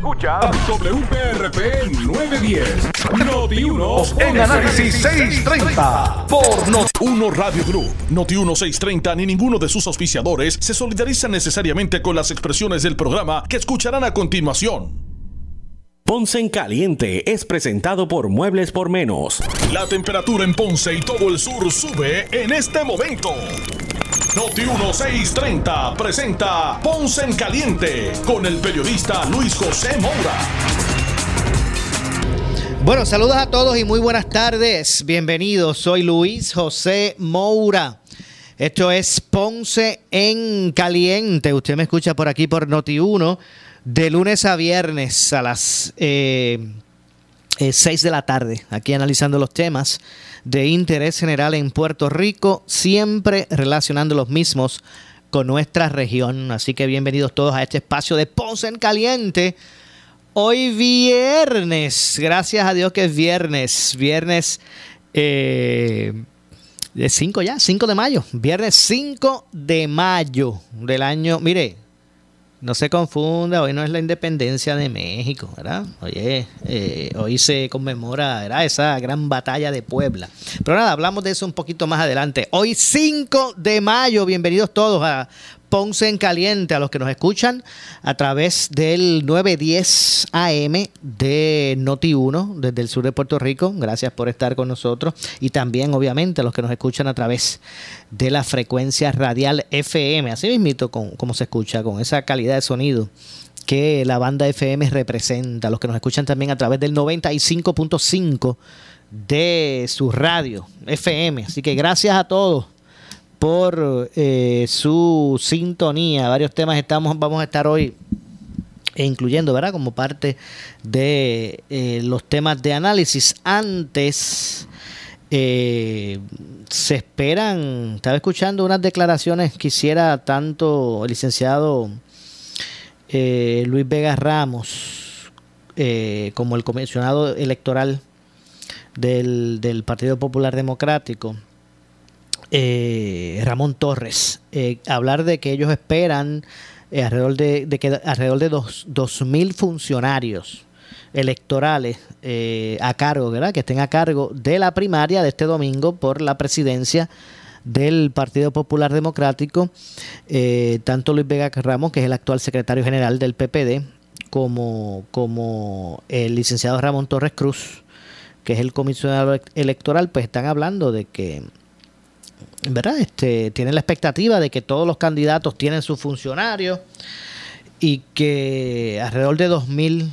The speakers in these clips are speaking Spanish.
Escucha WPRP 910, Noti 1 en Análisis 630 por Noti 1 Radio Group. Noti 1 630 ni ninguno de sus auspiciadores se solidarizan necesariamente con las expresiones del programa que escucharán a continuación. Ponce en Caliente es presentado por Muebles por Menos. La temperatura en Ponce y todo el sur sube en este momento. Noti 1630 presenta Ponce en Caliente con el periodista Luis José Moura. Bueno, saludos a todos y muy buenas tardes. Bienvenidos, soy Luis José Moura. Esto es Ponce en Caliente. Usted me escucha por aquí por Noti 1 de lunes a viernes a las eh, 6 eh, de la tarde, aquí analizando los temas de interés general en Puerto Rico, siempre relacionando los mismos con nuestra región. Así que bienvenidos todos a este espacio de Ponce en Caliente. Hoy viernes, gracias a Dios que es viernes, viernes eh, de 5 ya, 5 de mayo, viernes 5 de mayo del año, mire, no se confunda, hoy no es la independencia de México, ¿verdad? Oye, eh, hoy se conmemora ¿verdad? esa gran batalla de Puebla. Pero nada, hablamos de eso un poquito más adelante. Hoy 5 de mayo, bienvenidos todos a Ponce en Caliente, a los que nos escuchan a través del 910 AM de Noti1 desde el sur de Puerto Rico. Gracias por estar con nosotros. Y también, obviamente, a los que nos escuchan a través de la frecuencia radial FM. Así mismo, como se escucha, con esa calidad de sonido que la banda FM representa. A los que nos escuchan también a través del 95.5 de su radio FM. Así que gracias a todos por eh, su sintonía. Varios temas estamos, vamos a estar hoy incluyendo, ¿verdad? Como parte de eh, los temas de análisis. Antes eh, se esperan, estaba escuchando unas declaraciones que hiciera tanto el licenciado Luis Vega Ramos como el comisionado electoral del, del Partido Popular Democrático eh, Ramón Torres, eh, hablar de que ellos esperan eh, alrededor de, de, que alrededor de dos, mil funcionarios electorales a cargo, ¿verdad? Que estén a cargo de la primaria de este domingo por la presidencia del Partido Popular Democrático, tanto Luis Vega Ramos, que es el actual secretario general del PPD, como, como el licenciado Ramón Torres Cruz, que es el comisionado electoral, pues están hablando de que ¿verdad? Este, tienen la expectativa de que todos los candidatos tienen sus funcionarios y que alrededor de 2.000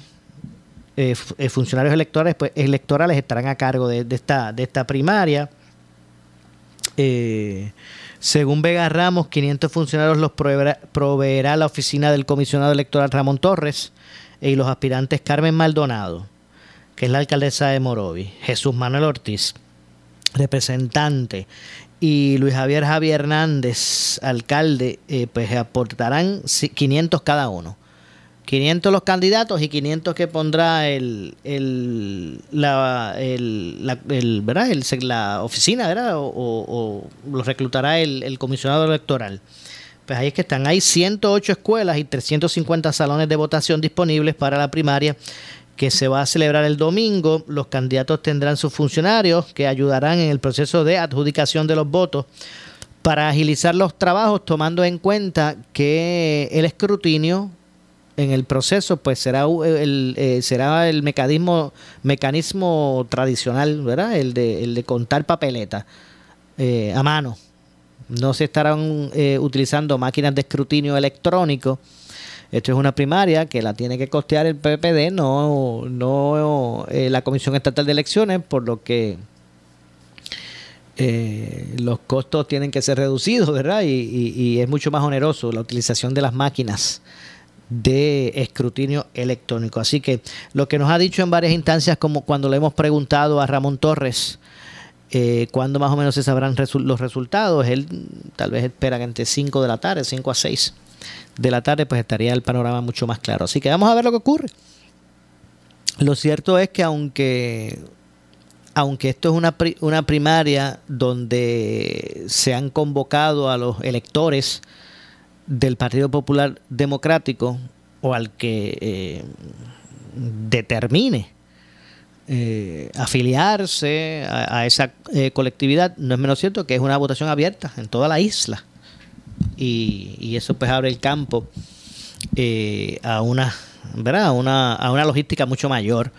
eh, eh, funcionarios electorales, pues, electorales estarán a cargo de, esta, primaria. Eh, según Vega Ramos, 500 funcionarios los proveerá, la oficina del comisionado electoral Ramón Torres y los aspirantes Carmen Maldonado, que es la alcaldesa de Morovi, Jesús Manuel Ortiz, representante, y Luis Javier Javier Hernández, alcalde, eh, pues aportarán 500 cada uno. 500 los candidatos y 500 que pondrá el, la, el, la, oficina, ¿verdad? O, o, los reclutará el, el, comisionado electoral. Pues ahí es que están. Hay 108 escuelas y 350 salones de votación disponibles para la primaria que se va a celebrar el domingo. Los candidatos tendrán sus funcionarios que ayudarán en el proceso de adjudicación de los votos para agilizar los trabajos, tomando en cuenta que el escrutinio en el proceso pues será el, eh, será el mecanismo mecanismo tradicional, ¿verdad? El de, el de contar papeleta eh, a mano. No se estarán eh, utilizando máquinas de escrutinio electrónico esto es una primaria que la tiene que costear el PPD, no, no eh, la Comisión Estatal de Elecciones, por lo que eh, los costos tienen que ser reducidos, ¿verdad? Y, y, es mucho más oneroso la utilización de las máquinas de escrutinio electrónico. Así que lo que nos ha dicho en varias instancias, como cuando le hemos preguntado a Ramón Torres, eh, cuándo más o menos se sabrán los resultados, él tal vez espera que entre 5 de la tarde, 5 a 6 de la tarde, pues estaría el panorama mucho más claro. Así que vamos a ver lo que ocurre. Lo cierto es que aunque, aunque esto es una, una primaria donde se han convocado a los electores del Partido Popular Democrático o al que eh, determine eh, afiliarse a, esa eh, colectividad, no es menos cierto que es una votación abierta en toda la isla. Y, eso pues abre el campo a una ¿verdad? A una, a una logística mucho mayor.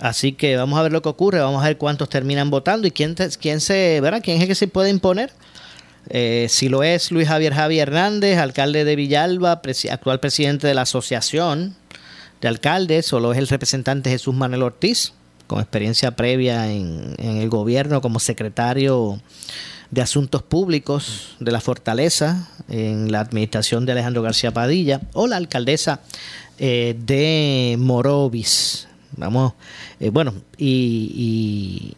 Así que vamos a ver lo que ocurre, vamos a ver cuántos terminan votando y quién, quién se, ¿verdad? ¿Quién es el que se puede imponer? Eh, si lo es Luis Javier Javier Hernández, alcalde de Villalba, actual presidente de la Asociación de Alcaldes, o lo es el representante Jesús Manuel Ortiz, con experiencia previa en el gobierno como secretario de Asuntos Públicos de la Fortaleza en la administración de Alejandro García Padilla, o la alcaldesa eh, de Morovis. Vamos, eh, bueno, y,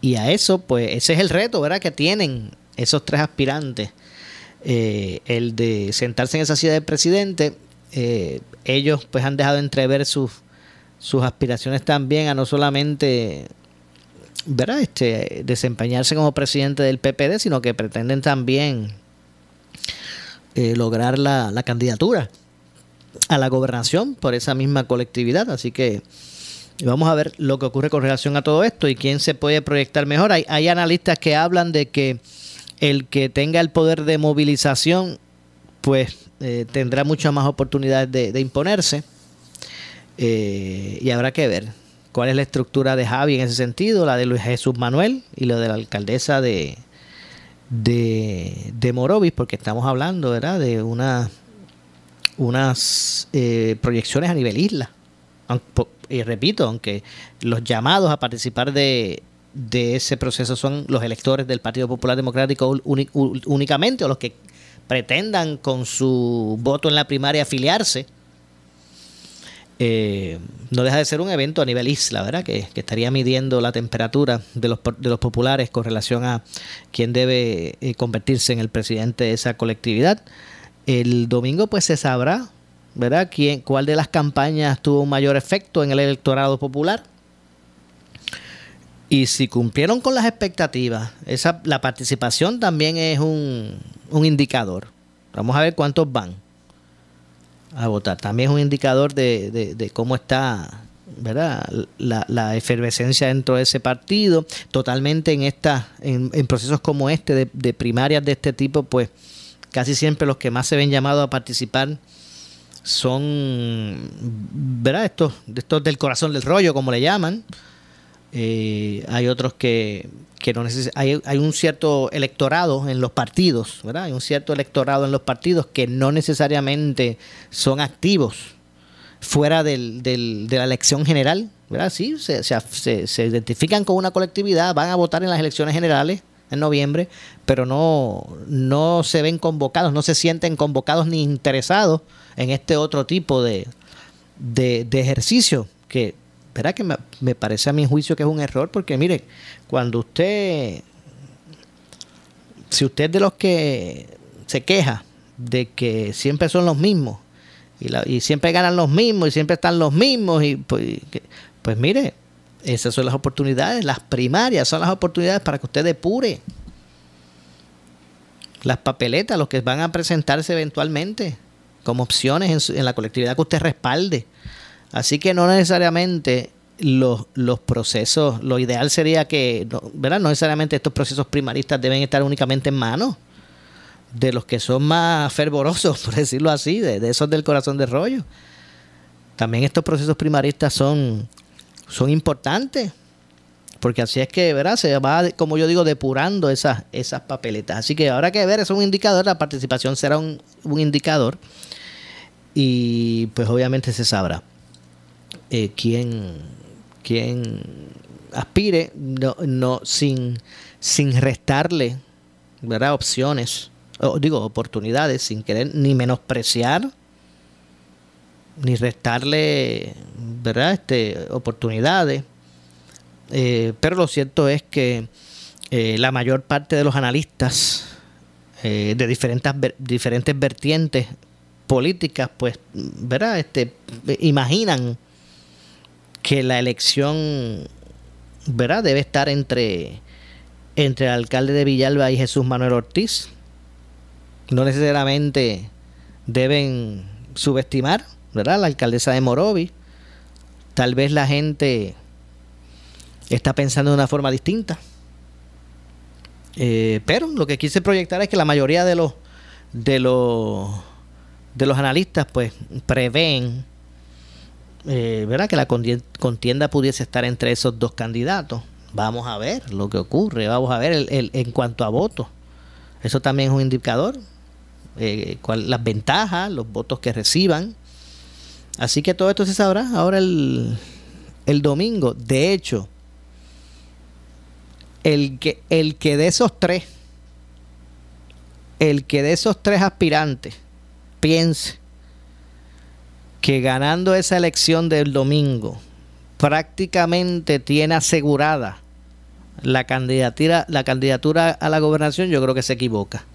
y, a eso, pues ese es el reto, ¿verdad? Que tienen esos tres aspirantes. Eh, el de sentarse en esa silla de presidente, ellos pues han dejado entrever sus, sus aspiraciones también a no solamente ¿verdad? Este, desempeñarse como presidente del PPD, sino que pretenden también lograr la, la candidatura a la gobernación por esa misma colectividad. Así que vamos a ver lo que ocurre con relación a todo esto y quién se puede proyectar mejor. Hay, hay analistas que hablan de que el que tenga el poder de movilización, pues eh, tendrá muchas más oportunidades de, imponerse. Eh, y habrá que ver cuál es la estructura de Javi en ese sentido, la de Luis Jesús Manuel y la de la alcaldesa de, de, de Morovis, porque estamos hablando ¿verdad? de una unas eh, proyecciones a nivel isla. Y repito, aunque los llamados a participar de, ese proceso son los electores del Partido Popular Democrático únicamente o los que pretendan con su voto en la primaria afiliarse, eh, no deja de ser un evento a nivel isla, ¿verdad? Que, estaría midiendo la temperatura de los, populares con relación a quién debe eh, convertirse en el presidente de esa colectividad. El domingo pues se sabrá, ¿verdad? ¿Quién, ¿Cuál de las campañas tuvo un mayor efecto en el electorado popular? Y si cumplieron con las expectativas, esa, la participación también es un, indicador. Vamos a ver cuántos van a votar. También es un indicador de, cómo está ¿verdad? La, efervescencia dentro de ese partido. Totalmente en, esta, en, procesos como este, de, de primarias de este tipo, pues casi siempre los que más se ven llamados a participar son, ¿verdad? Estos, estos del corazón del rollo, como le llaman. Eh, hay otros que, no necesitan, hay, un cierto electorado en los partidos, ¿verdad? Hay un cierto electorado en los partidos que no necesariamente son activos fuera del, de la elección general, ¿verdad? Sí, se, se, se identifican con una colectividad, van a votar en las elecciones generales, en noviembre, pero no, no se ven convocados, no se sienten convocados ni interesados en este otro tipo de, de, ejercicio que, ¿verdad? que me, parece a mi juicio que es un error, porque mire, cuando usted, si usted es de los que se queja de que siempre son los mismos, y, y siempre ganan los mismos, y siempre están los mismos, y pues, pues mire, esas son las oportunidades, las primarias son las oportunidades para que usted depure las papeletas, los que van a presentarse eventualmente como opciones en, la colectividad que usted respalde. Así que no necesariamente los, procesos, lo ideal sería que, ¿verdad? No necesariamente estos procesos primaristas deben estar únicamente en manos de los que son más fervorosos, por decirlo así, de, de esos del corazón de rollo. También estos procesos primaristas son son importantes. Porque así es que, ¿verdad? Se va, como yo digo, depurando esas, esas papeletas. Así que habrá que ver, es un indicador, la participación será un, indicador. Y pues obviamente se sabrá eh, quién, quién aspire, no, no, sin, sin restarle, ¿verdad? Opciones, o, digo, oportunidades, sin querer ni menospreciar ni restarle verdad este oportunidades. Eh, pero lo cierto es que eh, la mayor parte de los analistas de diferentes diferentes vertientes políticas pues verdad este imaginan que la elección verdad debe estar entre entre el alcalde de Villalba y Jesús Manuel Ortiz no necesariamente deben subestimar ¿verdad? La alcaldesa de Morovi. Tal vez la gente está pensando de una forma distinta. Eh, pero lo que quise proyectar es que la mayoría de los de los de los analistas pues prevén eh, ¿verdad? que la contienda pudiese estar entre esos dos candidatos. Vamos a ver lo que ocurre, vamos a ver el, en cuanto a votos. Eso también es un indicador, eh, las ventajas, los votos que reciban. Así que todo esto se sabrá ahora el, el domingo. De hecho, el que, el que de esos tres, el que de esos tres aspirantes piense que ganando esa elección del domingo prácticamente tiene asegurada la candidatura, la candidatura a la gobernación, yo creo que se equivoca.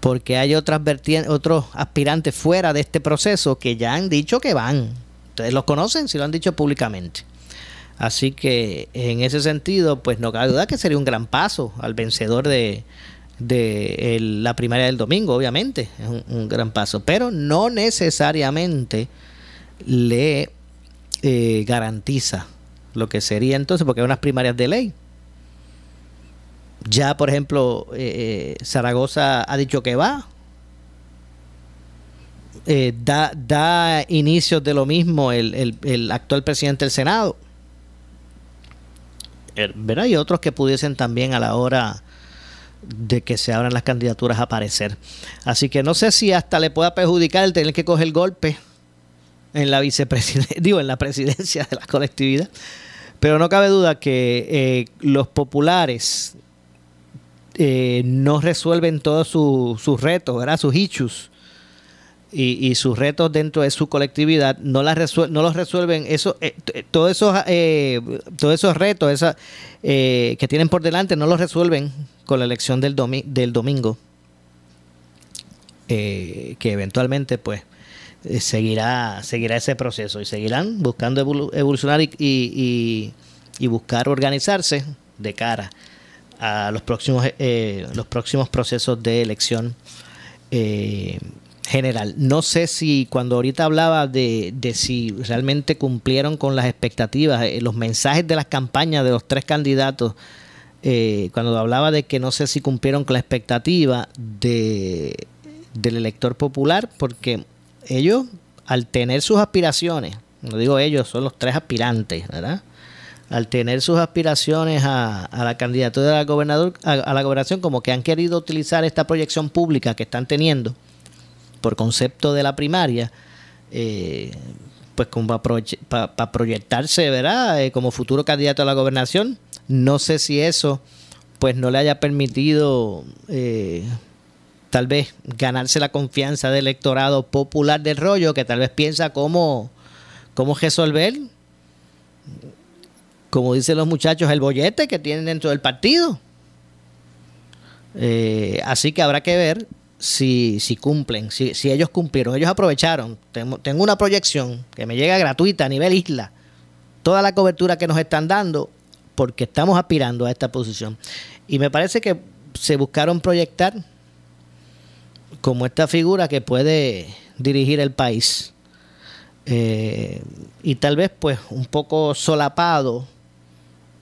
Porque hay otras otros aspirantes fuera de este proceso que ya han dicho que van. Ustedes los conocen si lo han dicho públicamente. Así que en ese sentido, pues no cabe duda que sería un gran paso al vencedor de, la primaria del domingo, obviamente, es un, gran paso, pero no necesariamente le eh, garantiza lo que sería entonces, porque hay unas primarias de ley. Ya, por ejemplo, eh, eh, Zaragoza ha dicho que va. da, da inicios de lo mismo el, el actual presidente del Senado. Er, ¿verdad? Y otros que pudiesen también a la hora de que se abran las candidaturas a aparecer. Así que no sé si hasta le pueda perjudicar el tener que coger golpe en la vicepresidencia, digo, en la presidencia de la colectividad. Pero no cabe duda que eh, los populares eh, no resuelven todos sus retos, ¿verdad? sus issues y, sus retos dentro de su colectividad no las no los resuelven. Eso eh, eh, todos esos eh, todos esos retos esa, que tienen por delante no los resuelven con la elección del del domingo que eventualmente pues seguirá seguirá ese proceso y seguirán buscando evolucionar y, y, y, buscar organizarse de cara a los próximos los próximos procesos de elección general. No sé si cuando ahorita hablaba de, si realmente cumplieron con las expectativas, eh, los mensajes de las campañas de los tres candidatos, eh, cuando hablaba de que no sé si cumplieron con la expectativa de, del elector popular, porque ellos, al tener sus aspiraciones, no digo ellos, son los tres aspirantes, ¿verdad? Al tener sus aspiraciones a, a la candidatura de la gobernador, a la gobernación, como que han querido utilizar esta proyección pública que están teniendo, por concepto de la primaria, eh, pues como para proyectarse, ¿verdad? Eh, como futuro candidato a la gobernación. No sé si eso pues no le haya permitido eh, tal vez ganarse la confianza del electorado popular del rollo, que tal vez piensa cómo, cómo resolver, como dicen los muchachos, el bollete que tienen dentro del partido. así que habrá que ver si, si cumplen, si, si ellos cumplieron, ellos aprovecharon. Tengo, tengo una proyección que me llega gratuita a nivel isla, toda la cobertura que nos están dando, porque estamos aspirando a esta posición. Y me parece que se buscaron proyectar como esta figura que puede dirigir el país. Eh, y tal vez pues un poco solapado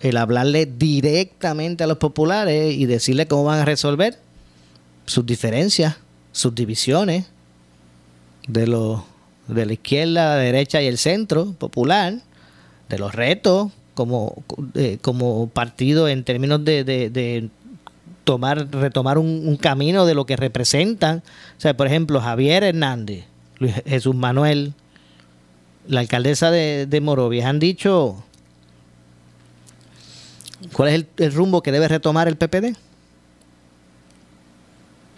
el hablarle directamente a los populares y decirle cómo van a resolver sus diferencias, sus divisiones de, los, de la izquierda, la derecha y el centro popular, de los retos como, eh, como partido en términos de, de, tomar, retomar un, camino de lo que representan. O sea, por ejemplo, Javier Hernández, Luis Jesús Manuel, la alcaldesa de, de Morovia han dicho cuál es el rumbo que debe retomar el PPD.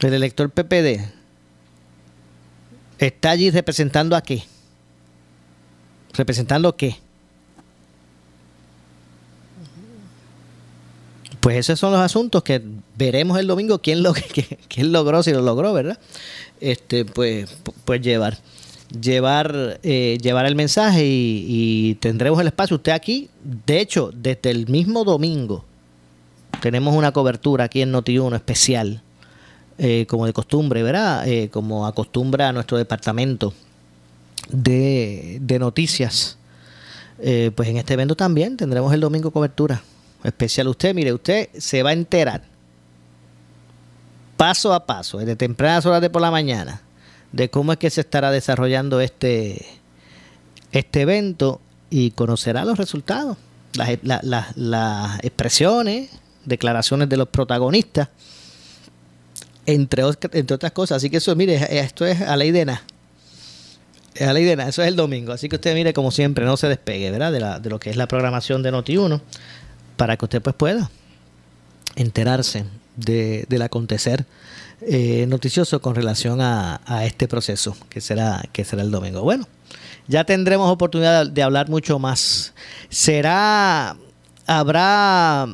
El elector PPD está allí representando a qué? ¿Representando qué? Pues esos son los asuntos que veremos el domingo quién, lo, quién logró, si lo logró, ¿verdad? Este, pues, pues llevar. Llevar, eh, llevar el mensaje y, y tendremos el espacio. Usted aquí, de hecho, desde el mismo domingo, tenemos una cobertura aquí en Noti1 especial eh, como de costumbre, ¿verdad? Eh, como acostumbra a nuestro departamento de, de noticias. Eh, pues en este evento también tendremos el domingo cobertura especial. Usted, mire, usted se va a enterar paso a paso, desde tempranas horas de por la mañana, de cómo es que se estará desarrollando este, este evento y conocerá los resultados, las, las expresiones, declaraciones de los protagonistas, entre, otras cosas. Así que eso, mire, esto es a ley de nada. Es a ley de nada, eso es el domingo. Así que usted mire, como siempre, no se despegue, ¿verdad? De, la, de lo que es la programación de Noti1, para que usted pues pueda enterarse de, del acontecer eh, noticioso con relación a, a, este proceso que será, que será el domingo. Bueno, ya tendremos oportunidad de hablar mucho más. Será, habrá,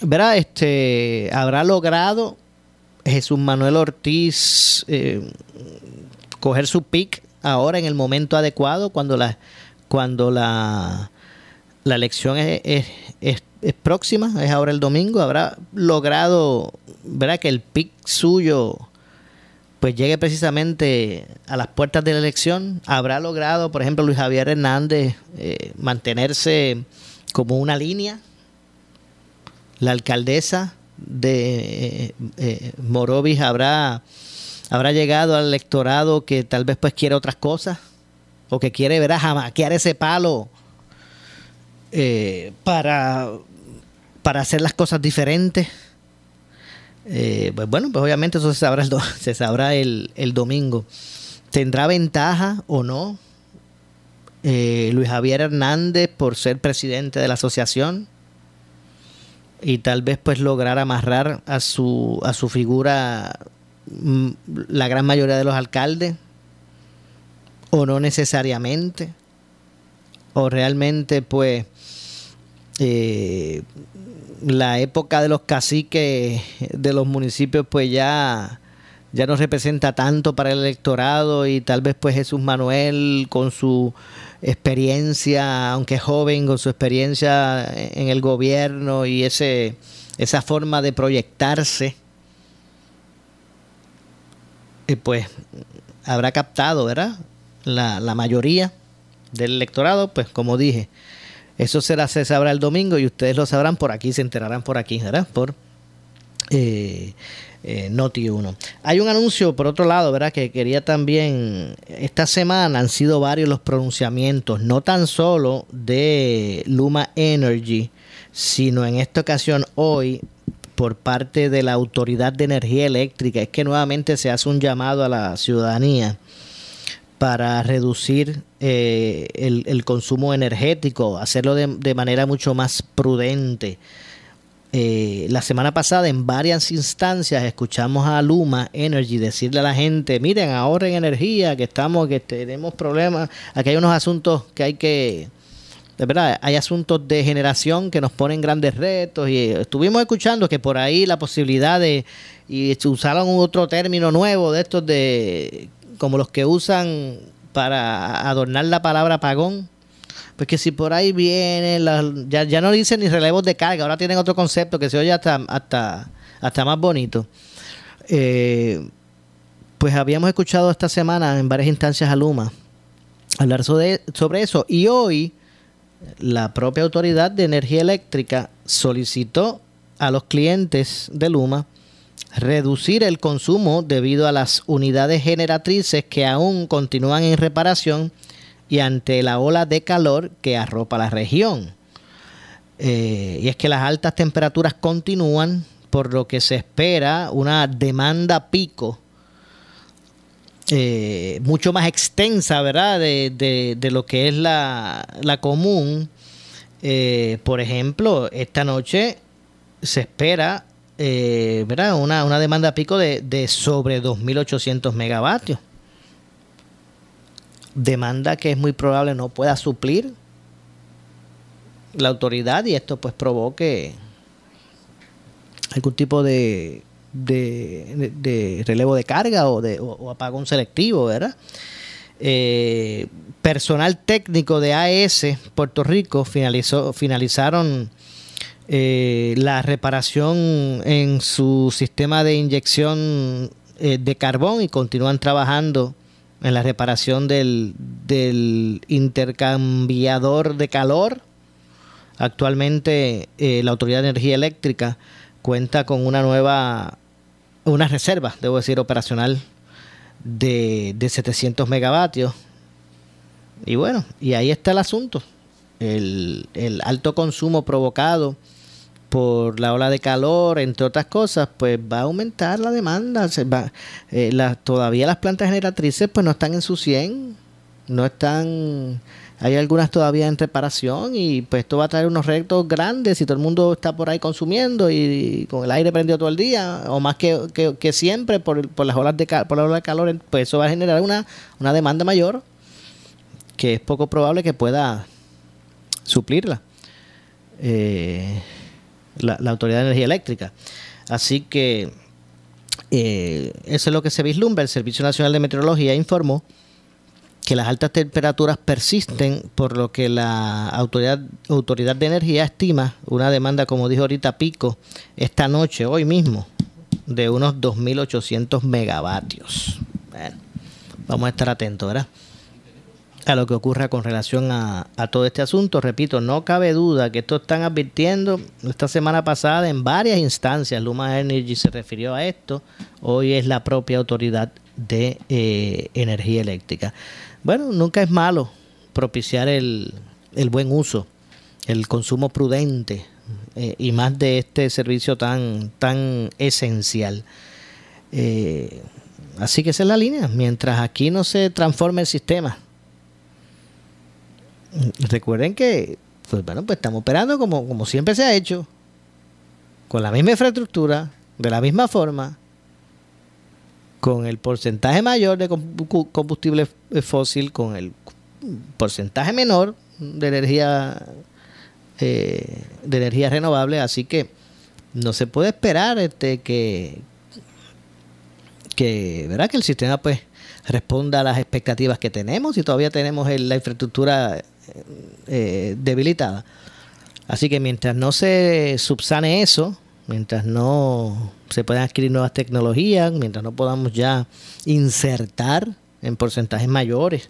verá, este, habrá logrado Jesús Manuel Ortiz eh, coger su pick ahora en el momento adecuado cuando la cuando la, la elección es, es, es, próxima, es ahora el domingo, habrá logrado ¿verdad? que el pick suyo pues llegue precisamente a las puertas de la elección. Habrá logrado, por ejemplo, Luis Javier Hernández eh, mantenerse como una línea. La alcaldesa de eh, eh, Morovis habrá, habrá llegado al electorado que tal vez pues quiere otras cosas o que quiere ver a jamaquear ese palo eh, para, para hacer las cosas diferentes. Eh, pues bueno, pues obviamente eso se sabrá el, se sabrá el, el domingo. ¿Tendrá ventaja o no Luis Javier Hernández por ser presidente de la asociación? Y tal vez pues lograr amarrar a su a su figura mm, la gran mayoría de los alcaldes o no necesariamente o realmente pues eh, la época de los caciques de los municipios pues ya ya no representa tanto para el electorado y tal vez pues Jesús Manuel con su experiencia, aunque joven, con su experiencia en el gobierno y ese esa forma de proyectarse, eh, pues habrá captado, ¿verdad? La, la mayoría del electorado, pues como dije, eso será, se sabrá el domingo y ustedes lo sabrán por aquí, se enterarán por aquí, ¿verdad? Por eh, eh, Noti 1. Hay un anuncio, por otro lado, ¿verdad? Que quería también, esta semana han sido varios los pronunciamientos, no tan solo de Luma Energy, sino en esta ocasión hoy por parte de la Autoridad de Energía Eléctrica. Es que nuevamente se hace un llamado a la ciudadanía para reducir eh, el, consumo energético, hacerlo de, manera mucho más prudente. Eh, la semana pasada en varias instancias escuchamos a Luma Energy decirle a la gente, miren, ahorren energía, que estamos, que tenemos problemas, aquí hay unos asuntos que hay que, de verdad, hay asuntos de generación que nos ponen grandes retos y estuvimos escuchando que por ahí la posibilidad de, y usaron otro término nuevo de estos de como los que usan para adornar la palabra apagón. Pues que si por ahí viene, ya, ya no dicen ni relevos de carga, ahora tienen otro concepto que se oye hasta, hasta, hasta más bonito. Eh, pues habíamos escuchado esta semana en varias instancias a Luma hablar sobre, sobre eso y hoy la propia autoridad de energía eléctrica solicitó a los clientes de Luma reducir el consumo debido a las unidades generatrices que aún continúan en reparación y ante la ola de calor que arropa la región. Eh, y es que las altas temperaturas continúan, por lo que se espera una demanda pico eh, mucho más extensa, ¿verdad? De, lo que es la, común. Eh, por ejemplo, esta noche se espera ¿verdad? Una, una, demanda pico de, de sobre 2.800 megavatios. Demanda que es muy probable no pueda suplir la autoridad y esto pues provoque algún tipo de, de, relevo de carga o, de, apagón selectivo, ¿verdad? Eh, personal técnico de AES Puerto Rico finalizó, finalizaron eh, la reparación en su sistema de inyección eh, de carbón y continúan trabajando en la reparación del, del intercambiador de calor. Actualmente eh, la Autoridad de Energía Eléctrica cuenta con una nueva, una reserva, debo decir, operacional de, de 700 megavatios. Y bueno, y ahí está el asunto. El, el alto consumo provocado por la ola de calor, entre otras cosas, pues va a aumentar la demanda. Se va, eh, todavía las plantas generatrices pues no están en su 100, no están, hay algunas todavía en reparación y pues esto va a traer unos retos grandes si todo el mundo está por ahí consumiendo y, con el aire prendido todo el día o más que, que, siempre por, por, las olas de, por la ola de calor, pues eso va a generar una, una demanda mayor que es poco probable que pueda suplirla. Eh, la, Autoridad de Energía Eléctrica. Así que eh, eso es lo que se vislumbra. El Servicio Nacional de Meteorología informó que las altas temperaturas persisten, por lo que la autoridad, autoridad de Energía estima una demanda, como dijo ahorita Pico, esta noche, hoy mismo, de unos 2.800 megavatios. Bueno, vamos a estar atentos, ¿verdad? A lo que ocurra con relación a, todo este asunto. Repito, no cabe duda que esto están advirtiendo esta semana pasada en varias instancias. Luma Energy se refirió a esto. Hoy es la propia autoridad de eh, energía eléctrica. Bueno, nunca es malo propiciar el, buen uso, el consumo prudente eh, y más de este servicio tan, tan esencial. Eh, así que esa es la línea. Mientras aquí no se transforme el sistema, recuerden que, pues bueno, pues estamos operando como, como siempre se ha hecho, con la misma infraestructura, de la misma forma, con el porcentaje mayor de combustible fósil, con el porcentaje menor de energía eh, de energía renovable, así que no se puede esperar este que que verdad que el sistema pues responda a las expectativas que tenemos. Y todavía tenemos la infraestructura eh, debilitada. Así que mientras no se subsane eso, mientras no se puedan adquirir nuevas tecnologías, mientras no podamos ya insertar en porcentajes mayores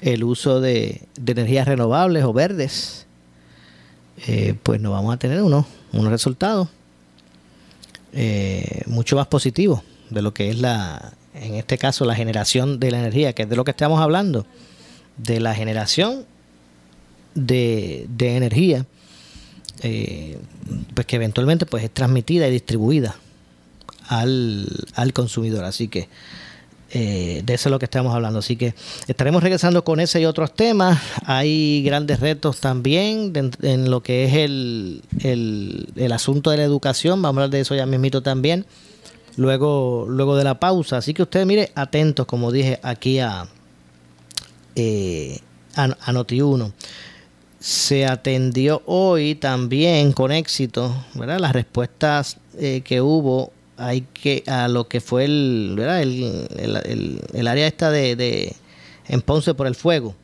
el uso de, energías renovables o verdes, eh, pues no vamos a tener unos, resultados eh, mucho más positivos de lo que es la, en este caso, la generación de la energía, que es de lo que estamos hablando de la generación de, energía, eh, pues que eventualmente pues es transmitida y distribuida al, consumidor. Así que eh, de eso es lo que estamos hablando. Así que estaremos regresando con ese y otros temas. Hay grandes retos también en, lo que es el, el, asunto de la educación. Vamos a hablar de eso ya mismito también. Luego, luego de la pausa. Así que ustedes, mire, atentos, como dije, aquí a, eh, a, Noti1. Se atendió hoy también con éxito, ¿verdad? Las respuestas eh, que hubo hay que a lo que fue el, ¿verdad? el, área esta de, de, en Ponce por el fuego,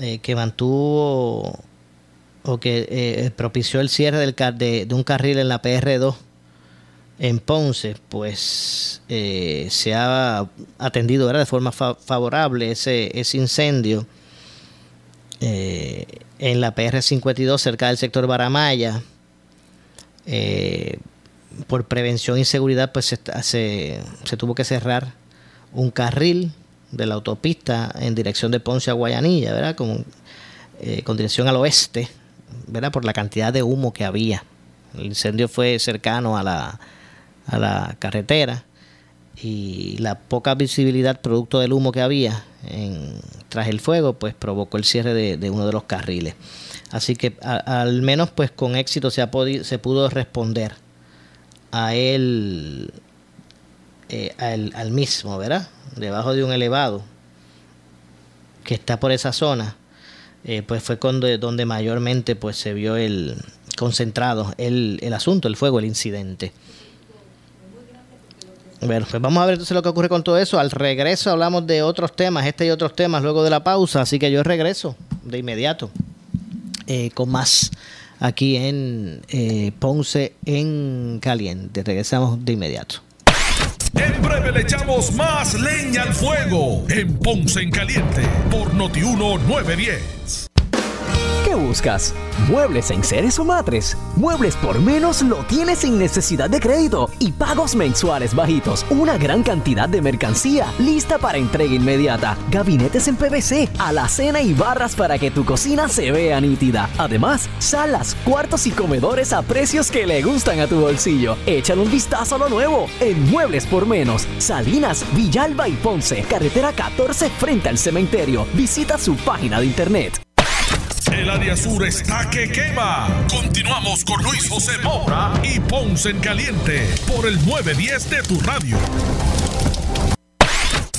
eh, que mantuvo o que eh, propició el cierre de, de un carril en la PR2 en Ponce, pues eh, se ha atendido de forma favorable ese, ese incendio eh, en la PR52 cerca del sector Baramaya. Eh, por prevención y seguridad, pues se, se, tuvo que cerrar un carril de la autopista en dirección de Ponce a Guayanilla, ¿verdad? Con, con dirección al oeste, ¿verdad? Por la cantidad de humo que había. El incendio fue cercano a la, a la carretera y la poca visibilidad producto del humo que había en, tras el fuego pues provocó el cierre de, uno de los carriles. Así que al menos pues con éxito se, ha se pudo responder a él eh, al, mismo verdad debajo de un elevado que está por esa zona eh, pues fue donde, donde mayormente pues se vio el concentrado el, el asunto el fuego el incidente bueno, pues vamos a ver entonces lo que ocurre con todo eso. Al regreso hablamos de otros temas, este y otros temas luego de la pausa, así que yo regreso de inmediato eh, con más aquí en eh, Ponce en Caliente. Regresamos de inmediato. En breve le echamos más leña al fuego en Ponce en Caliente por Notiuno 910. ¿Qué buscas? ¿Muebles en seres o matres? Muebles por menos lo tienes sin necesidad de crédito y pagos mensuales bajitos. Una gran cantidad de mercancía lista para entrega inmediata. Gabinetes en PVC, alacena y barras para que tu cocina se vea nítida. Además, salas, cuartos y comedores a precios que le gustan a tu bolsillo. Échale un vistazo a lo nuevo en Muebles por menos. Salinas, Villalba y Ponce. Carretera 14 frente al cementerio. Visita su página de internet. El área sur está que quema. Continuamos con Luis José Moura y Ponce en Caliente por el 910 de tu radio.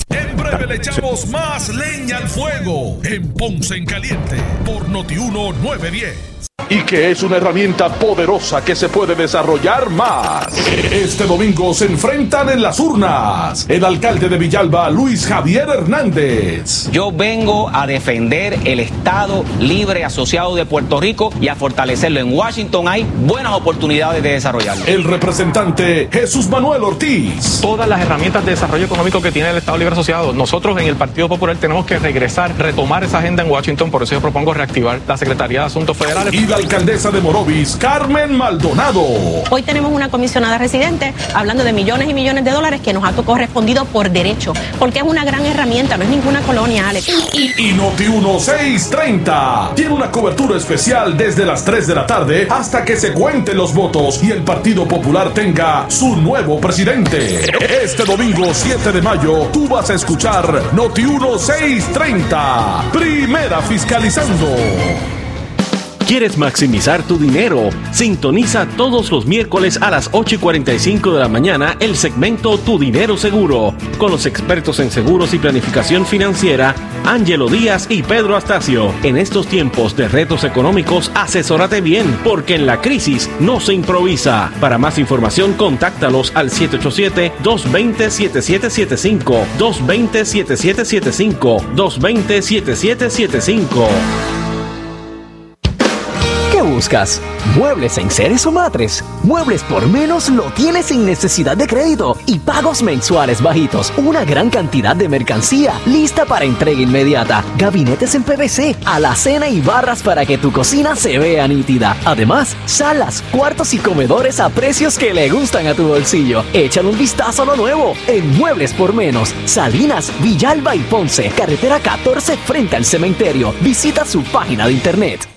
En breve le echamos más leña al fuego en Ponce en Caliente por Notiuno 910 y que es una herramienta poderosa que se puede desarrollar más. Este domingo se enfrentan en las urnas el alcalde de Villalba, Luis Javier Hernández. Yo vengo a defender el Estado libre asociado de Puerto Rico y a fortalecerlo. En Washington hay buenas oportunidades de desarrollarlo. El representante Jesús Manuel Ortiz. Todas las herramientas de desarrollo económico que tiene el Estado libre asociado, nosotros en el Partido Popular tenemos que regresar, retomar esa agenda en Washington, por eso yo propongo reactivar la Secretaría de Asuntos Federales alcaldesa de Morovis, Carmen Maldonado. Hoy tenemos una comisionada residente hablando de millones y millones de dólares que nos ha correspondido por derecho, porque es una gran herramienta, no es ninguna colonia, Alex. Y, Noti 1630 tiene una cobertura especial desde las 3 de la tarde hasta que se cuenten los votos y el Partido Popular tenga su nuevo presidente. Este domingo 7 de mayo tú vas a escuchar Noti 1630, primera fiscalizando. ¿Quieres maximizar tu dinero? Sintoniza todos los miércoles a las 8 y 45 de la mañana el segmento Tu Dinero Seguro con los expertos en seguros y planificación financiera Ángelo Díaz y Pedro Astacio. En estos tiempos de retos económicos, asesórate bien porque en la crisis no se improvisa. Para más información, contáctalos al 787-220-7775, 220-7775, 220-7775 buscas? ¿Muebles en seres o matres? Muebles por menos lo tienes sin necesidad de crédito y pagos mensuales bajitos. Una gran cantidad de mercancía lista para entrega inmediata. Gabinetes en PVC, alacena y barras para que tu cocina se vea nítida. Además, salas, cuartos y comedores a precios que le gustan a tu bolsillo. Échale un vistazo a lo nuevo en Muebles por menos. Salinas, Villalba y Ponce. Carretera 14 frente al cementerio. Visita su página de internet.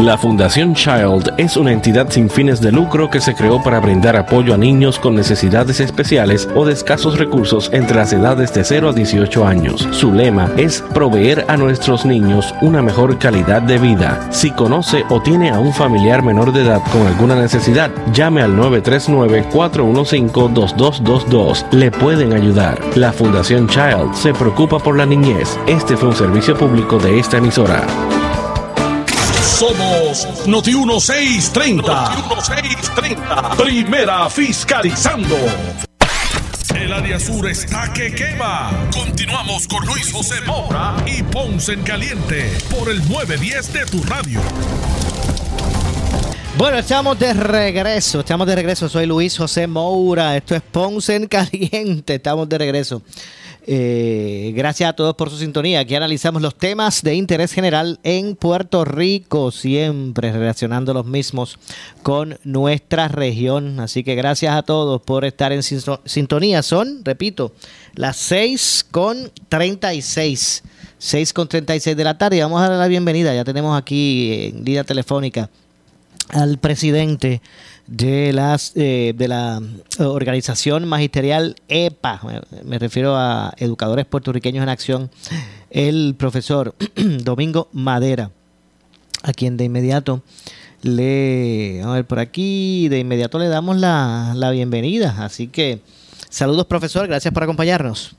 la Fundación Child es una entidad sin fines de lucro que se creó para brindar apoyo a niños con necesidades especiales o de escasos recursos entre las edades de 0 a 18 años. Su lema es proveer a nuestros niños una mejor calidad de vida. Si conoce o tiene a un familiar menor de edad con alguna necesidad, llame al 939-415-2222. Le pueden ayudar. La Fundación Child se preocupa por la niñez. Este fue un servicio público de esta emisora. Somos Noti 1630. Noti 1630. Primera fiscalizando. El área sur está que quema. Continuamos con Luis José Moura y Ponce en Caliente por el 910 de tu radio. Bueno, estamos de regreso, estamos de regreso. Soy Luis José Moura, esto es Ponce en Caliente, estamos de regreso. Eh, gracias a todos por su sintonía. Aquí analizamos los temas de interés general en Puerto Rico, siempre relacionando los mismos con nuestra región. Así que gracias a todos por estar en sintonía. Son, repito, las 6 con 36. 6 con 36 de la tarde. Vamos a dar la bienvenida. Ya tenemos aquí en línea telefónica al presidente de, las, eh, de la organización magisterial EPA, me refiero a Educadores Puertorriqueños en Acción, el profesor Domingo Madera, a quien de inmediato le, a ver por aquí, de inmediato le damos la, la bienvenida. Así que saludos profesor, gracias por acompañarnos.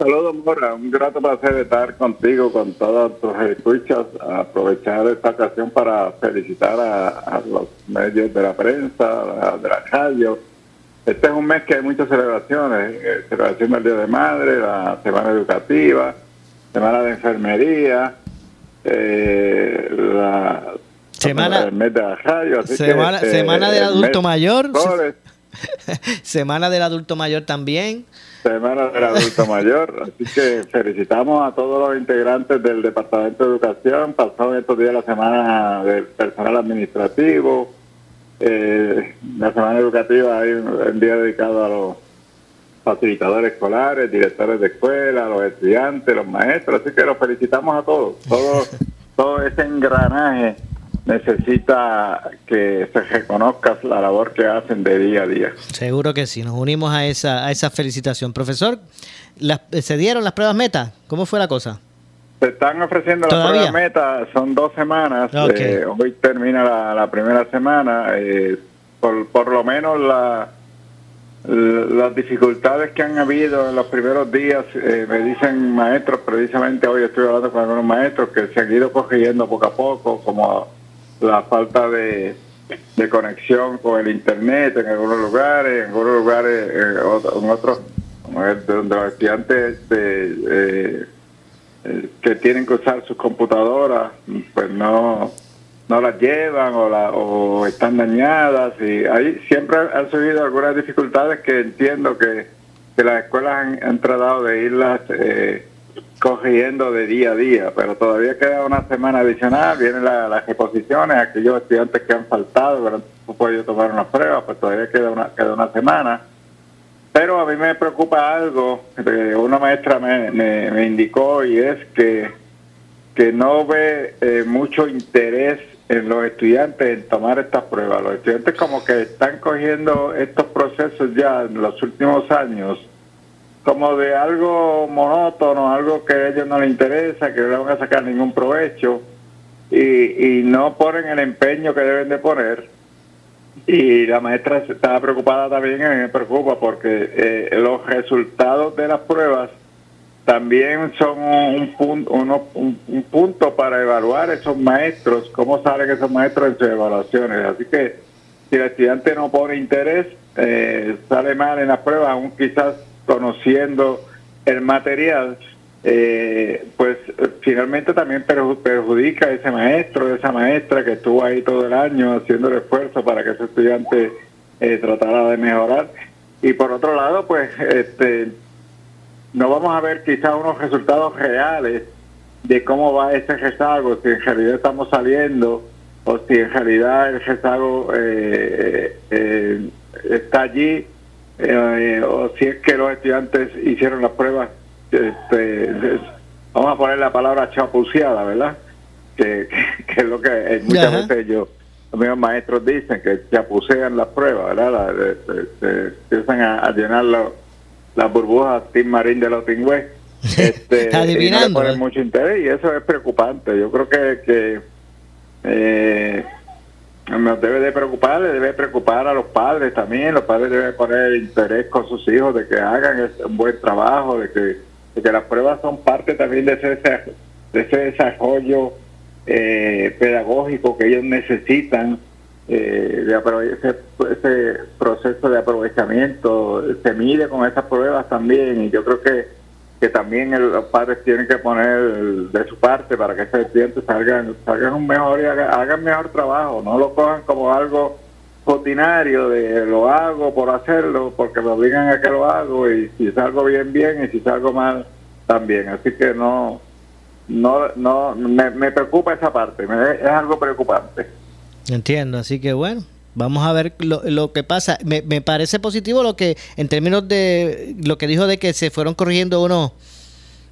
Saludos, Mora. Un grato placer estar contigo, con todas tus escuchas. Aprovechar esta ocasión para felicitar a, los medios de la prensa, de la radio. Este es un mes que hay muchas celebraciones. Eh, celebración del Día de Madre, la Semana Educativa, Semana de Enfermería, eh, la semana, el mes de la radio. semana, este, semana del adulto mayor. semana del adulto mayor también. Semana del Adulto Mayor. Así que felicitamos a todos los integrantes del Departamento de Educación. Pasó estos días la semana del personal administrativo. Eh, la semana educativa hay un día dedicado a los facilitadores escolares, directores de escuela, los estudiantes, los maestros. Así que los felicitamos a todos. Todo, todo ese engranaje necesita que se reconozca la labor que hacen de día a día. Seguro que sí, nos unimos a esa, a esa felicitación. Profesor, ¿se dieron las pruebas meta? ¿Cómo fue la cosa? Se están ofreciendo las pruebas meta, son dos semanas. Eh, hoy termina la, primera semana. Eh, por, por lo menos la, las dificultades que han habido en los primeros días, eh, me dicen maestros, precisamente hoy estoy hablando con algunos maestros que se han ido corrigiendo poco a poco, como la falta de, conexión con el internet en algunos lugares, en algunos lugares, en, otros, donde los estudiantes eh, eh, que tienen que usar sus computadoras, pues no no las llevan o, la, o están dañadas. Y ahí siempre han surgido algunas dificultades que entiendo que, que las escuelas han, tratado de irlas eh, cogiendo de día a día, pero todavía queda una semana adicional, vienen las reposiciones, aquellos estudiantes que han faltado, pero no podido tomar una prueba, pues todavía queda una, queda una semana. Pero a mí me preocupa algo que una maestra me, me, indicó y es que, que no ve eh, mucho interés en los estudiantes en tomar estas pruebas. Los estudiantes como que están cogiendo estos procesos ya en los últimos años como de algo monótono, algo que a ellos no les interesa, que no le van a sacar ningún provecho y, no ponen el empeño que deben de poner. Y la maestra estaba preocupada también, me preocupa porque eh, los resultados de las pruebas también son un punto, un, punto para evaluar esos maestros, cómo salen esos maestros en sus evaluaciones. Así que si el estudiante no pone interés, eh, sale mal en las pruebas, aún quizás conociendo el material, eh, pues finalmente también perjudica a ese maestro, esa maestra que estuvo ahí todo el año haciendo el esfuerzo para que ese estudiante eh, tratara de mejorar. Y por otro lado, pues este no vamos a ver quizás unos resultados reales de cómo va ese rezago, si en realidad estamos saliendo o si en realidad el rezago eh, está allí eh, o si es que los estudiantes hicieron las pruebas, este, vamos a poner la palabra chapuceada, ¿verdad? Que, es lo que eh, muchas veces yo, los mismos maestros dicen que chapucean las pruebas, ¿verdad? empiezan a, llenar las burbujas Tim Marín de los Tingües. Este, Adivinando. Y mucho interés y eso es preocupante. Yo creo que, que eh, nos debe de preocupar, le debe preocupar a los padres también, los padres deben poner interés con sus hijos de que hagan un buen trabajo, de que, que las pruebas son parte también de ese, de ese desarrollo eh, pedagógico que ellos necesitan, eh, de ese, ese proceso de aprovechamiento. Se mide con esas pruebas también y yo creo que que también los padres tienen que poner de su parte para que esos estudiantes salgan, salgan un mejor y hagan, mejor trabajo, no lo cojan como algo rutinario de lo hago por hacerlo, porque me obligan a que lo hago y si salgo bien, bien y si salgo mal, también. Así que no, no, no, me, preocupa esa parte, es algo preocupante. Entiendo, así que bueno, Vamos a ver lo, lo que pasa. Me, me, parece positivo lo que, en términos de lo que dijo de que se fueron corrigiendo unos,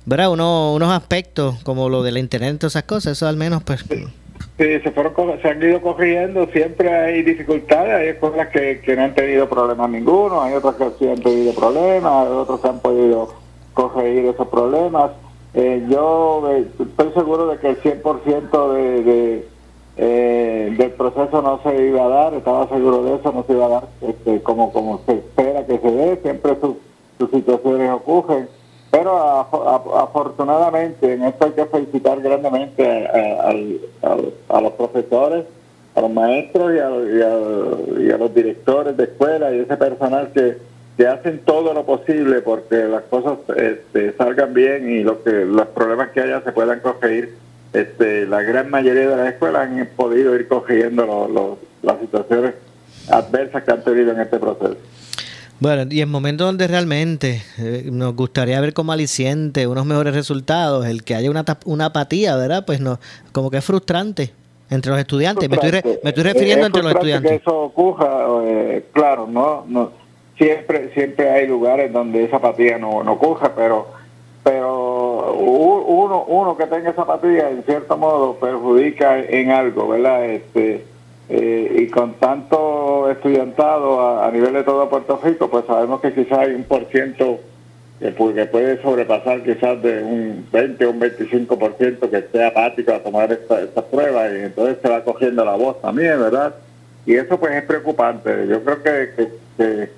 ¿verdad? Unos, unos aspectos como lo del internet y esas cosas. Eso al menos, pues. Sí, se, fueron, se han ido corrigiendo. Siempre hay dificultades. Hay escuelas que, que no han tenido problemas ninguno. Hay otras que sí han tenido problemas. Otros que han podido corregir esos problemas. Eh, yo eh, estoy seguro de que el 100% de, de eh, del proceso no se iba a dar, estaba seguro de eso, no se iba a dar este, como, como se espera que se dé, siempre sus situaciones ocurren, pero afortunadamente en esto hay que felicitar grandemente a, los profesores, a los maestros y a, y a, los directores de escuela y ese personal que, que hacen todo lo posible porque las cosas este, salgan bien y lo que los problemas que haya se puedan corregir este, la gran mayoría de las escuelas han podido ir corrigiendo las situaciones adversas que han tenido en este proceso. Bueno, y en momentos donde realmente eh, nos gustaría ver como aliciente unos mejores resultados, el que haya una, una apatía, ¿verdad? Pues no, como que es frustrante entre los estudiantes. Me estoy, refiriendo entre los estudiantes. Que eso ocurra, eh, claro, no, no, siempre, siempre hay lugares donde esa apatía no, no ocurra, pero pero uno, uno que tenga esa apatía en cierto modo perjudica en algo, ¿verdad? Este, eh, y con tanto estudiantado a, nivel de todo Puerto Rico, pues sabemos que quizás hay un por ciento que, puede sobrepasar quizás de un 20 o un 25% que esté apático a tomar esta, esta prueba y entonces se va cogiendo la voz también, ¿verdad? Y eso pues es preocupante. Yo creo que,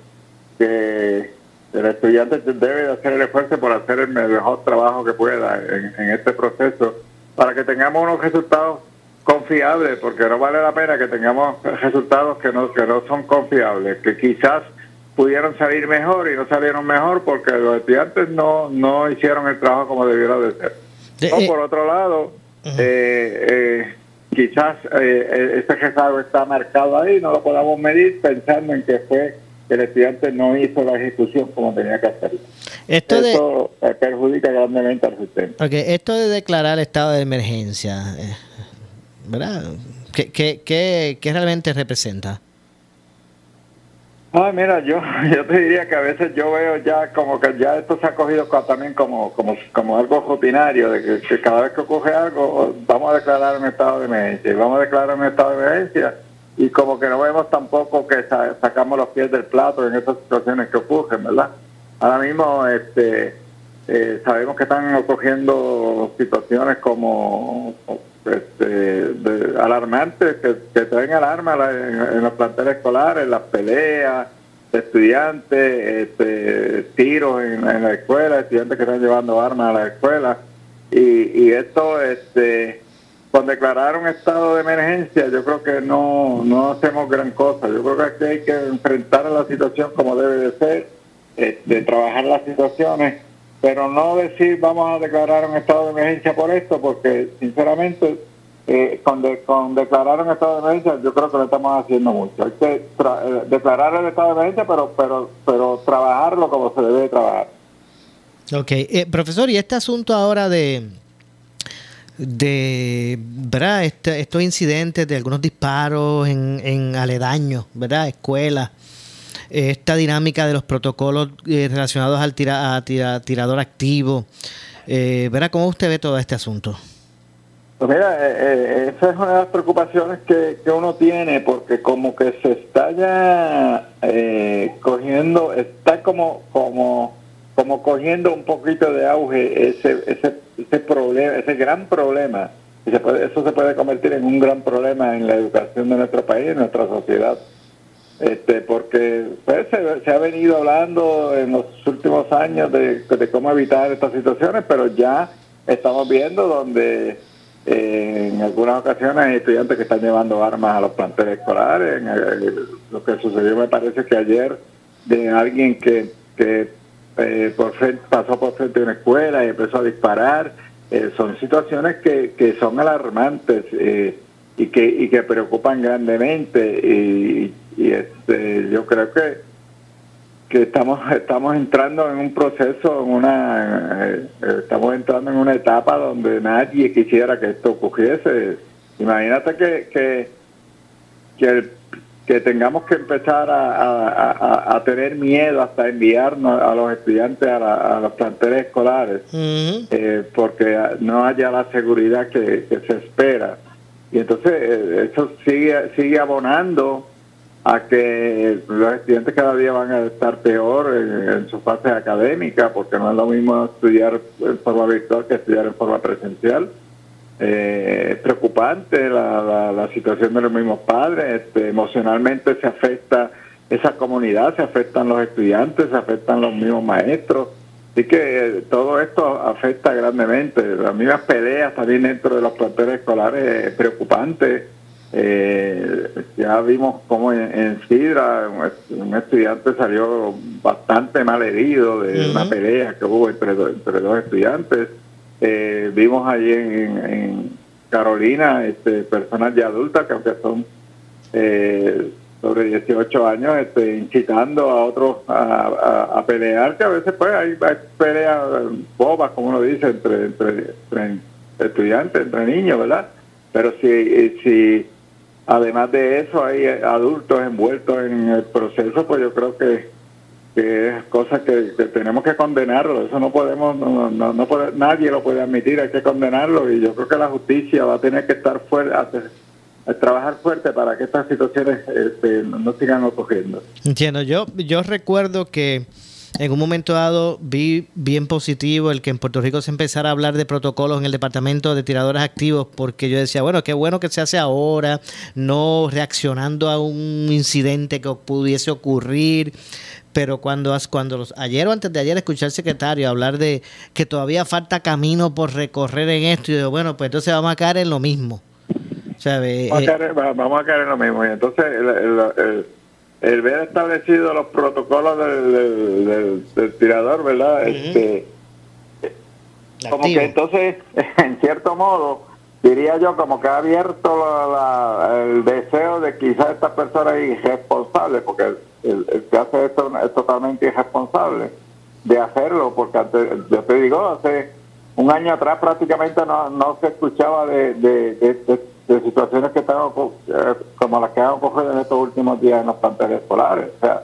que el estudiante debe de hacer el esfuerzo por hacer el mejor trabajo que pueda en, este proceso para que tengamos unos resultados confiables, porque no vale la pena que tengamos resultados que no, que no son confiables, que quizás pudieron salir mejor y no salieron mejor porque los estudiantes no, no hicieron el trabajo como debiera de ser. o eh, por otro lado, eh, eh, quizás este resultado está marcado ahí, no lo podamos medir pensando en que fue el estudiante no hizo la ejecución como tenía que hacerlo. Esto Eso perjudica grandemente al sistema. esto de declarar estado de emergencia, eh, ¿verdad? ¿Qué, qué, qué, realmente representa? Ay, mira, yo, yo te diría que a veces yo veo ya como que ya esto se ha cogido también como, como, como algo rutinario, de que, cada vez que ocurre algo, vamos a declarar un estado de emergencia, y vamos a declarar un estado de emergencia, y como que no vemos tampoco que sacamos los pies del plato en estas situaciones que ocurren, ¿verdad? Ahora mismo este, eh, sabemos que están ocurriendo situaciones como este, alarmantes que, traen alarma en, los planteles escolares, las peleas estudiantes, este, tiros en, la escuela, estudiantes que están llevando armas a la escuela. Y, y esto este, con declarar un estado de emergencia, yo creo que no, no hacemos gran cosa. Yo creo que aquí hay que enfrentar a la situación como debe de ser, eh, de trabajar las situaciones, pero no decir vamos a declarar un estado de emergencia por esto, porque sinceramente eh, con, con declarar un estado de emergencia yo creo que lo estamos haciendo mucho. Hay que eh, declarar el estado de emergencia, pero, pero, pero trabajarlo como se debe trabajar. Ok, profesor, y este asunto ahora de de ¿verdad? Este, estos incidentes de algunos disparos en, en aledaños, ¿verdad? escuelas, esta dinámica de los protocolos eh, relacionados al tira, tirador activo. Eh, ¿verdad? ¿Cómo usted ve todo este asunto? Pues mira, eh, esa es una de las preocupaciones que, que, uno tiene, porque como que se está ya cogiendo, está como, como como cogiendo un poquito de auge ese, ese, ese problema, ese gran problema. Y se puede, eso se puede convertir en un gran problema en la educación de nuestro país, en nuestra sociedad. Este, porque pues, se, ha venido hablando en los últimos años de, cómo evitar estas situaciones, pero ya estamos viendo donde eh, en algunas ocasiones hay estudiantes que están llevando armas a los planteles escolares. lo que sucedió me parece que ayer de alguien que, que eh, por frente, pasó por frente de una escuela y empezó a disparar. Eh, son situaciones que, que son alarmantes eh, y, y que, y que preocupan grandemente y, este, yo creo que que estamos estamos entrando en un proceso, en una eh, estamos entrando en una etapa donde nadie quisiera que esto ocurriese. Imagínate que que, que, que tengamos que empezar a, tener miedo hasta enviarnos a los estudiantes a, los planteles escolares, eh, porque no haya la seguridad que, que se espera. Y entonces eh, eso sigue sigue abonando a que los estudiantes cada día van a estar peor en, su fase académica, porque no es lo mismo estudiar en forma virtual que estudiar en forma presencial. Eh, es preocupante la, la, situación de los mismos padres, este, emocionalmente se afecta esa comunidad, se afectan los estudiantes, se afectan los mismos maestros. Así que eh, todo esto afecta grandemente. Las mismas peleas también dentro de los planteles escolares es preocupante eh, ya vimos como en, Sidra un, estudiante salió bastante mal herido de una pelea que hubo entre, entre dos estudiantes. Eh, vimos allí en, Carolina este, personas ya adultas que aunque son eh, sobre 18 años este, incitando a otros a, pelear, que a veces pues hay, peleas bobas, como uno dice, entre, entre, entre estudiantes, entre niños, ¿verdad? Pero si, si Además de eso, hay adultos envueltos en el proceso, pues yo creo que, es cosa que, tenemos que condenarlo. Eso no podemos, no, no, no puede, nadie lo puede admitir, hay que condenarlo y yo creo que la justicia va a tener que estar fuerte, trabajar fuerte para que estas situaciones este, no sigan ocurriendo. Entiendo, yo, yo recuerdo que en un momento dado vi bien positivo el que en Puerto Rico se empezara a hablar de protocolos en el departamento de tiradores activos, porque yo decía, bueno, qué bueno que se hace ahora, no reaccionando a un incidente que pudiese ocurrir. Pero cuando, cuando los, ayer o antes de ayer escuché al secretario hablar de que todavía falta camino por recorrer en esto, y digo, bueno, pues entonces vamos a caer en lo mismo. vamos, a eh, caer, vamos, a caer, en lo mismo. Y entonces el el ver establecido los protocolos del, del, tirador, ¿verdad? este, como que entonces, en cierto modo, diría yo, como que ha abierto el deseo de quizás esta persona es irresponsable, porque el, que hace esto es totalmente irresponsable de hacerlo, porque antes, yo te digo, hace un año atrás prácticamente no, no se escuchaba de, de, de de situaciones que están eh, como las que han ocurrido en estos últimos días en los planteles escolares. O sea,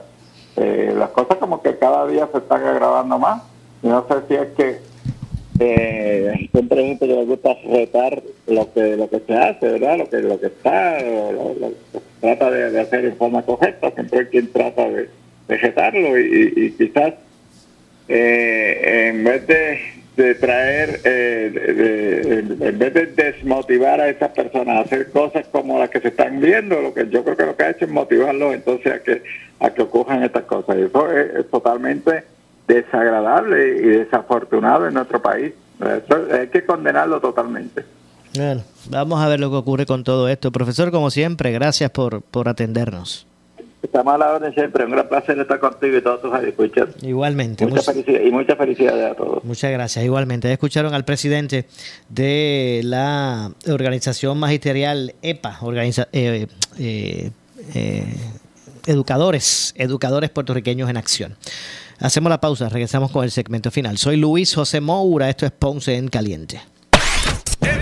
eh, las cosas como que cada día se están agravando más. Y no sé si es que eh, siempre hay gente que le gusta retar lo que lo que se hace, ¿verdad? Lo que lo que está, lo, trata de, hacer en forma correcta. Siempre hay quien trata de, de retarlo y, y quizás eh, en vez de de traer, eh, en vez de desmotivar a estas personas a hacer cosas como las que se están viendo, lo que yo creo que lo que ha hecho es motivarlos entonces a que a que ocurran estas cosas. Y eso es, totalmente desagradable y desafortunado en nuestro país. hay que condenarlo totalmente. Bueno, vamos a ver lo que ocurre con todo esto. Profesor, como siempre, gracias por, por atendernos. Estamos a la orden siempre. Un gran placer estar contigo y todos tus escuchas. Igualmente. Mucha felicidad, y muchas felicidades a todos. Muchas gracias. Igualmente. Escucharon al presidente de la organización magisterial EPA, organiza, eh, eh, eh, Educadores, Educadores Puertorriqueños en Acción. Hacemos la pausa, regresamos con el segmento final. Soy Luis José Moura, esto es Ponce en Caliente.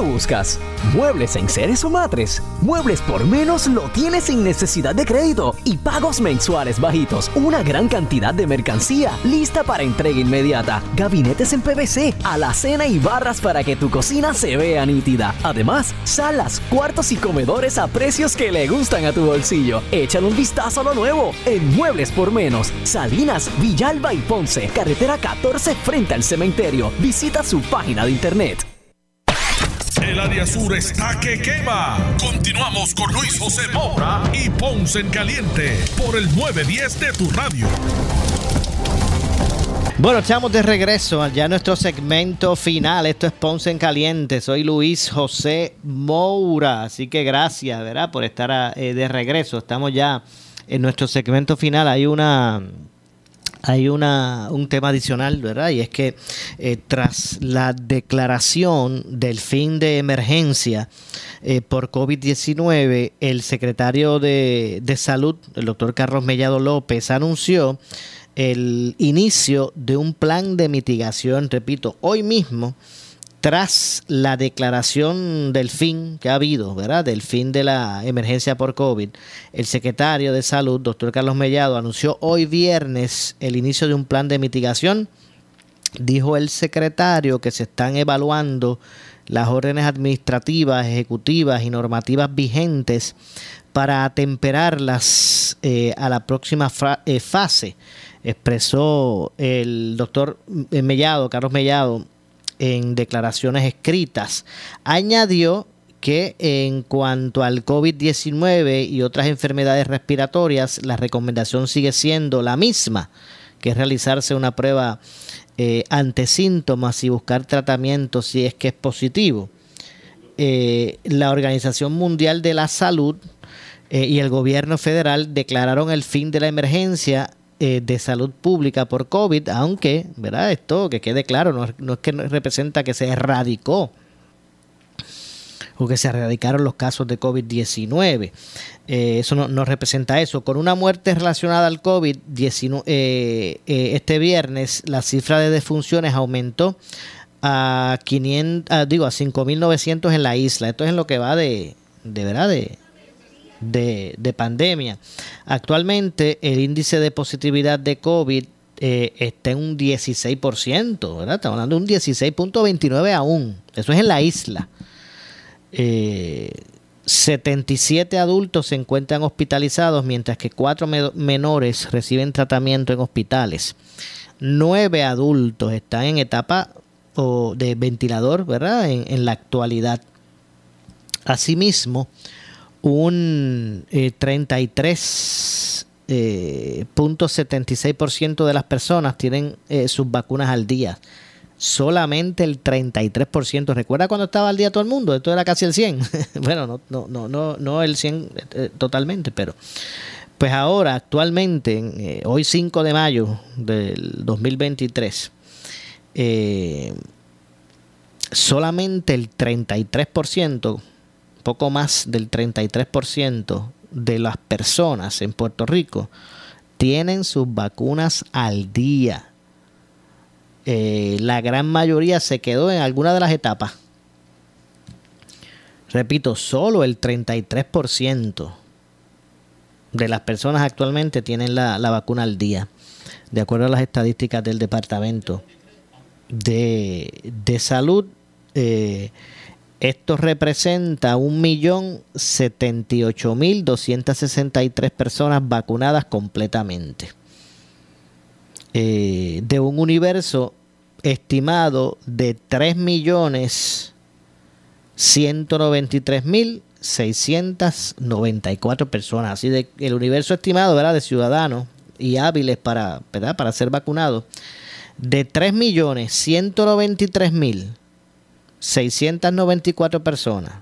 buscas? ¿Muebles en seres o matres? Muebles por menos lo tienes sin necesidad de crédito y pagos mensuales bajitos. Una gran cantidad de mercancía lista para entrega inmediata. Gabinetes en PVC, alacena y barras para que tu cocina se vea nítida. Además, salas, cuartos y comedores a precios que le gustan a tu bolsillo. Échale un vistazo a lo nuevo en Muebles por Menos. Salinas, Villalba y Ponce. Carretera 14 frente al cementerio. Visita su página de internet. El área sur está que quema. Continuamos con Luis José Moura y Ponce en Caliente por el 910 de tu radio. Bueno, estamos de regreso ya a nuestro segmento final. Esto es Ponce en Caliente. Soy Luis José Moura. Así que gracias, ¿verdad? Por estar eh, de regreso. Estamos ya en nuestro segmento final. Hay una hay una, un tema adicional, ¿verdad? Y es que eh, tras la declaración del fin de emergencia eh, por COVID-19, el secretario de, de, Salud, el doctor Carlos Mellado López, anunció el inicio de un plan de mitigación, repito, hoy mismo tras la declaración del fin que ha habido, ¿verdad? Del fin de la emergencia por COVID, el secretario de Salud, doctor Carlos Mellado, anunció hoy viernes el inicio de un plan de mitigación. Dijo el secretario que se están evaluando las órdenes administrativas, ejecutivas y normativas vigentes para atemperarlas eh, a la próxima eh, fase, expresó el doctor Mellado, Carlos Mellado, en declaraciones escritas. Añadió que en cuanto al COVID-19 y otras enfermedades respiratorias, la recomendación sigue siendo la misma, que es realizarse una prueba eh, ante síntomas y buscar tratamiento si es que es positivo. Eh, la Organización Mundial de la Salud eh, y el gobierno federal declararon el fin de la emergencia eh, de salud pública por COVID, aunque, ¿verdad? Esto que quede claro, no, es que representa que se erradicó o que se erradicaron los casos de COVID-19. Eh, eso no, representa eso. Con una muerte relacionada al COVID-19 eh, este viernes, la cifra de defunciones aumentó a 500, digo, a 5.900 en la isla. Esto es en lo que va de, de verdad, de, de, pandemia. Actualmente el índice de positividad de COVID eh, está en un 16%, ¿verdad? Estamos hablando de un 16.29 aún. Eso es en la isla. 77 eh, adultos se encuentran hospitalizados, mientras que 4 menores reciben tratamiento en hospitales. 9 adultos están en etapa de ventilador, ¿verdad? En, en la actualidad. Asimismo, un 33.76% eh, eh de las personas tienen eh, sus vacunas al día. Solamente el 33%. ¿Recuerda cuando estaba al día todo el mundo? Esto era casi el 100. bueno, no, no, no, no, no el 100 eh, totalmente, pero pues ahora, actualmente, hoy 5 de mayo del 2023, solamente el 33% poco más del 33% de las personas en Puerto Rico tienen sus vacunas al día. Eh, la gran mayoría se quedó en alguna de las etapas. Repito, solo el 33% de las personas actualmente tienen la, vacuna al día, de acuerdo a las estadísticas del Departamento de, Salud. Eh, esto representa 1.078.263 personas vacunadas completamente. Eh, de un universo estimado de 3.193.694 personas. Así de el universo estimado ¿verdad? de ciudadanos y hábiles para, para ser vacunados de 3.193.000 694 personas.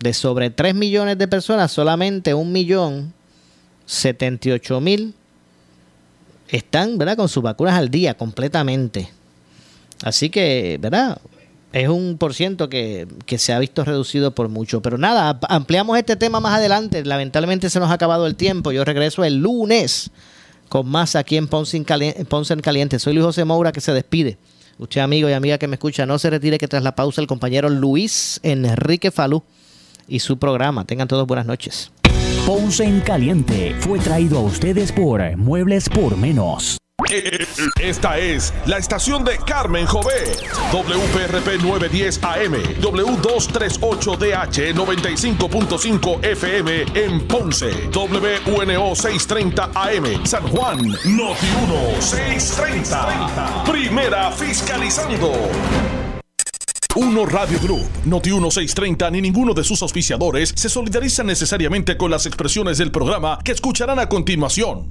De sobre 3 millones de personas, solamente 1 millón 78 mil están ¿verdad? con sus vacunas al día completamente. Así que, ¿verdad? Es un por ciento que, que, se ha visto reducido por mucho. Pero nada, ampliamos este tema más adelante. Lamentablemente se nos ha acabado el tiempo. Yo regreso el lunes con más aquí en Ponce en Caliente. Soy Luis José Moura que se despide. Usted, amigo y amiga que me escucha, no se retire que tras la pausa el compañero Luis Enrique Falú y su programa. Tengan todos buenas noches. Ponce en Caliente fue traído a ustedes por Muebles por Menos. Esta es la estación de Carmen Jové. WPRP 910 AM, W238DH 95.5 FM en Ponce, WNO 630 AM, San Juan, Noti 1 630. Primera fiscalizando. Uno Radio Group, Noti 1630 ni ninguno de sus auspiciadores se solidarizan necesariamente con las expresiones del programa que escucharán a continuación.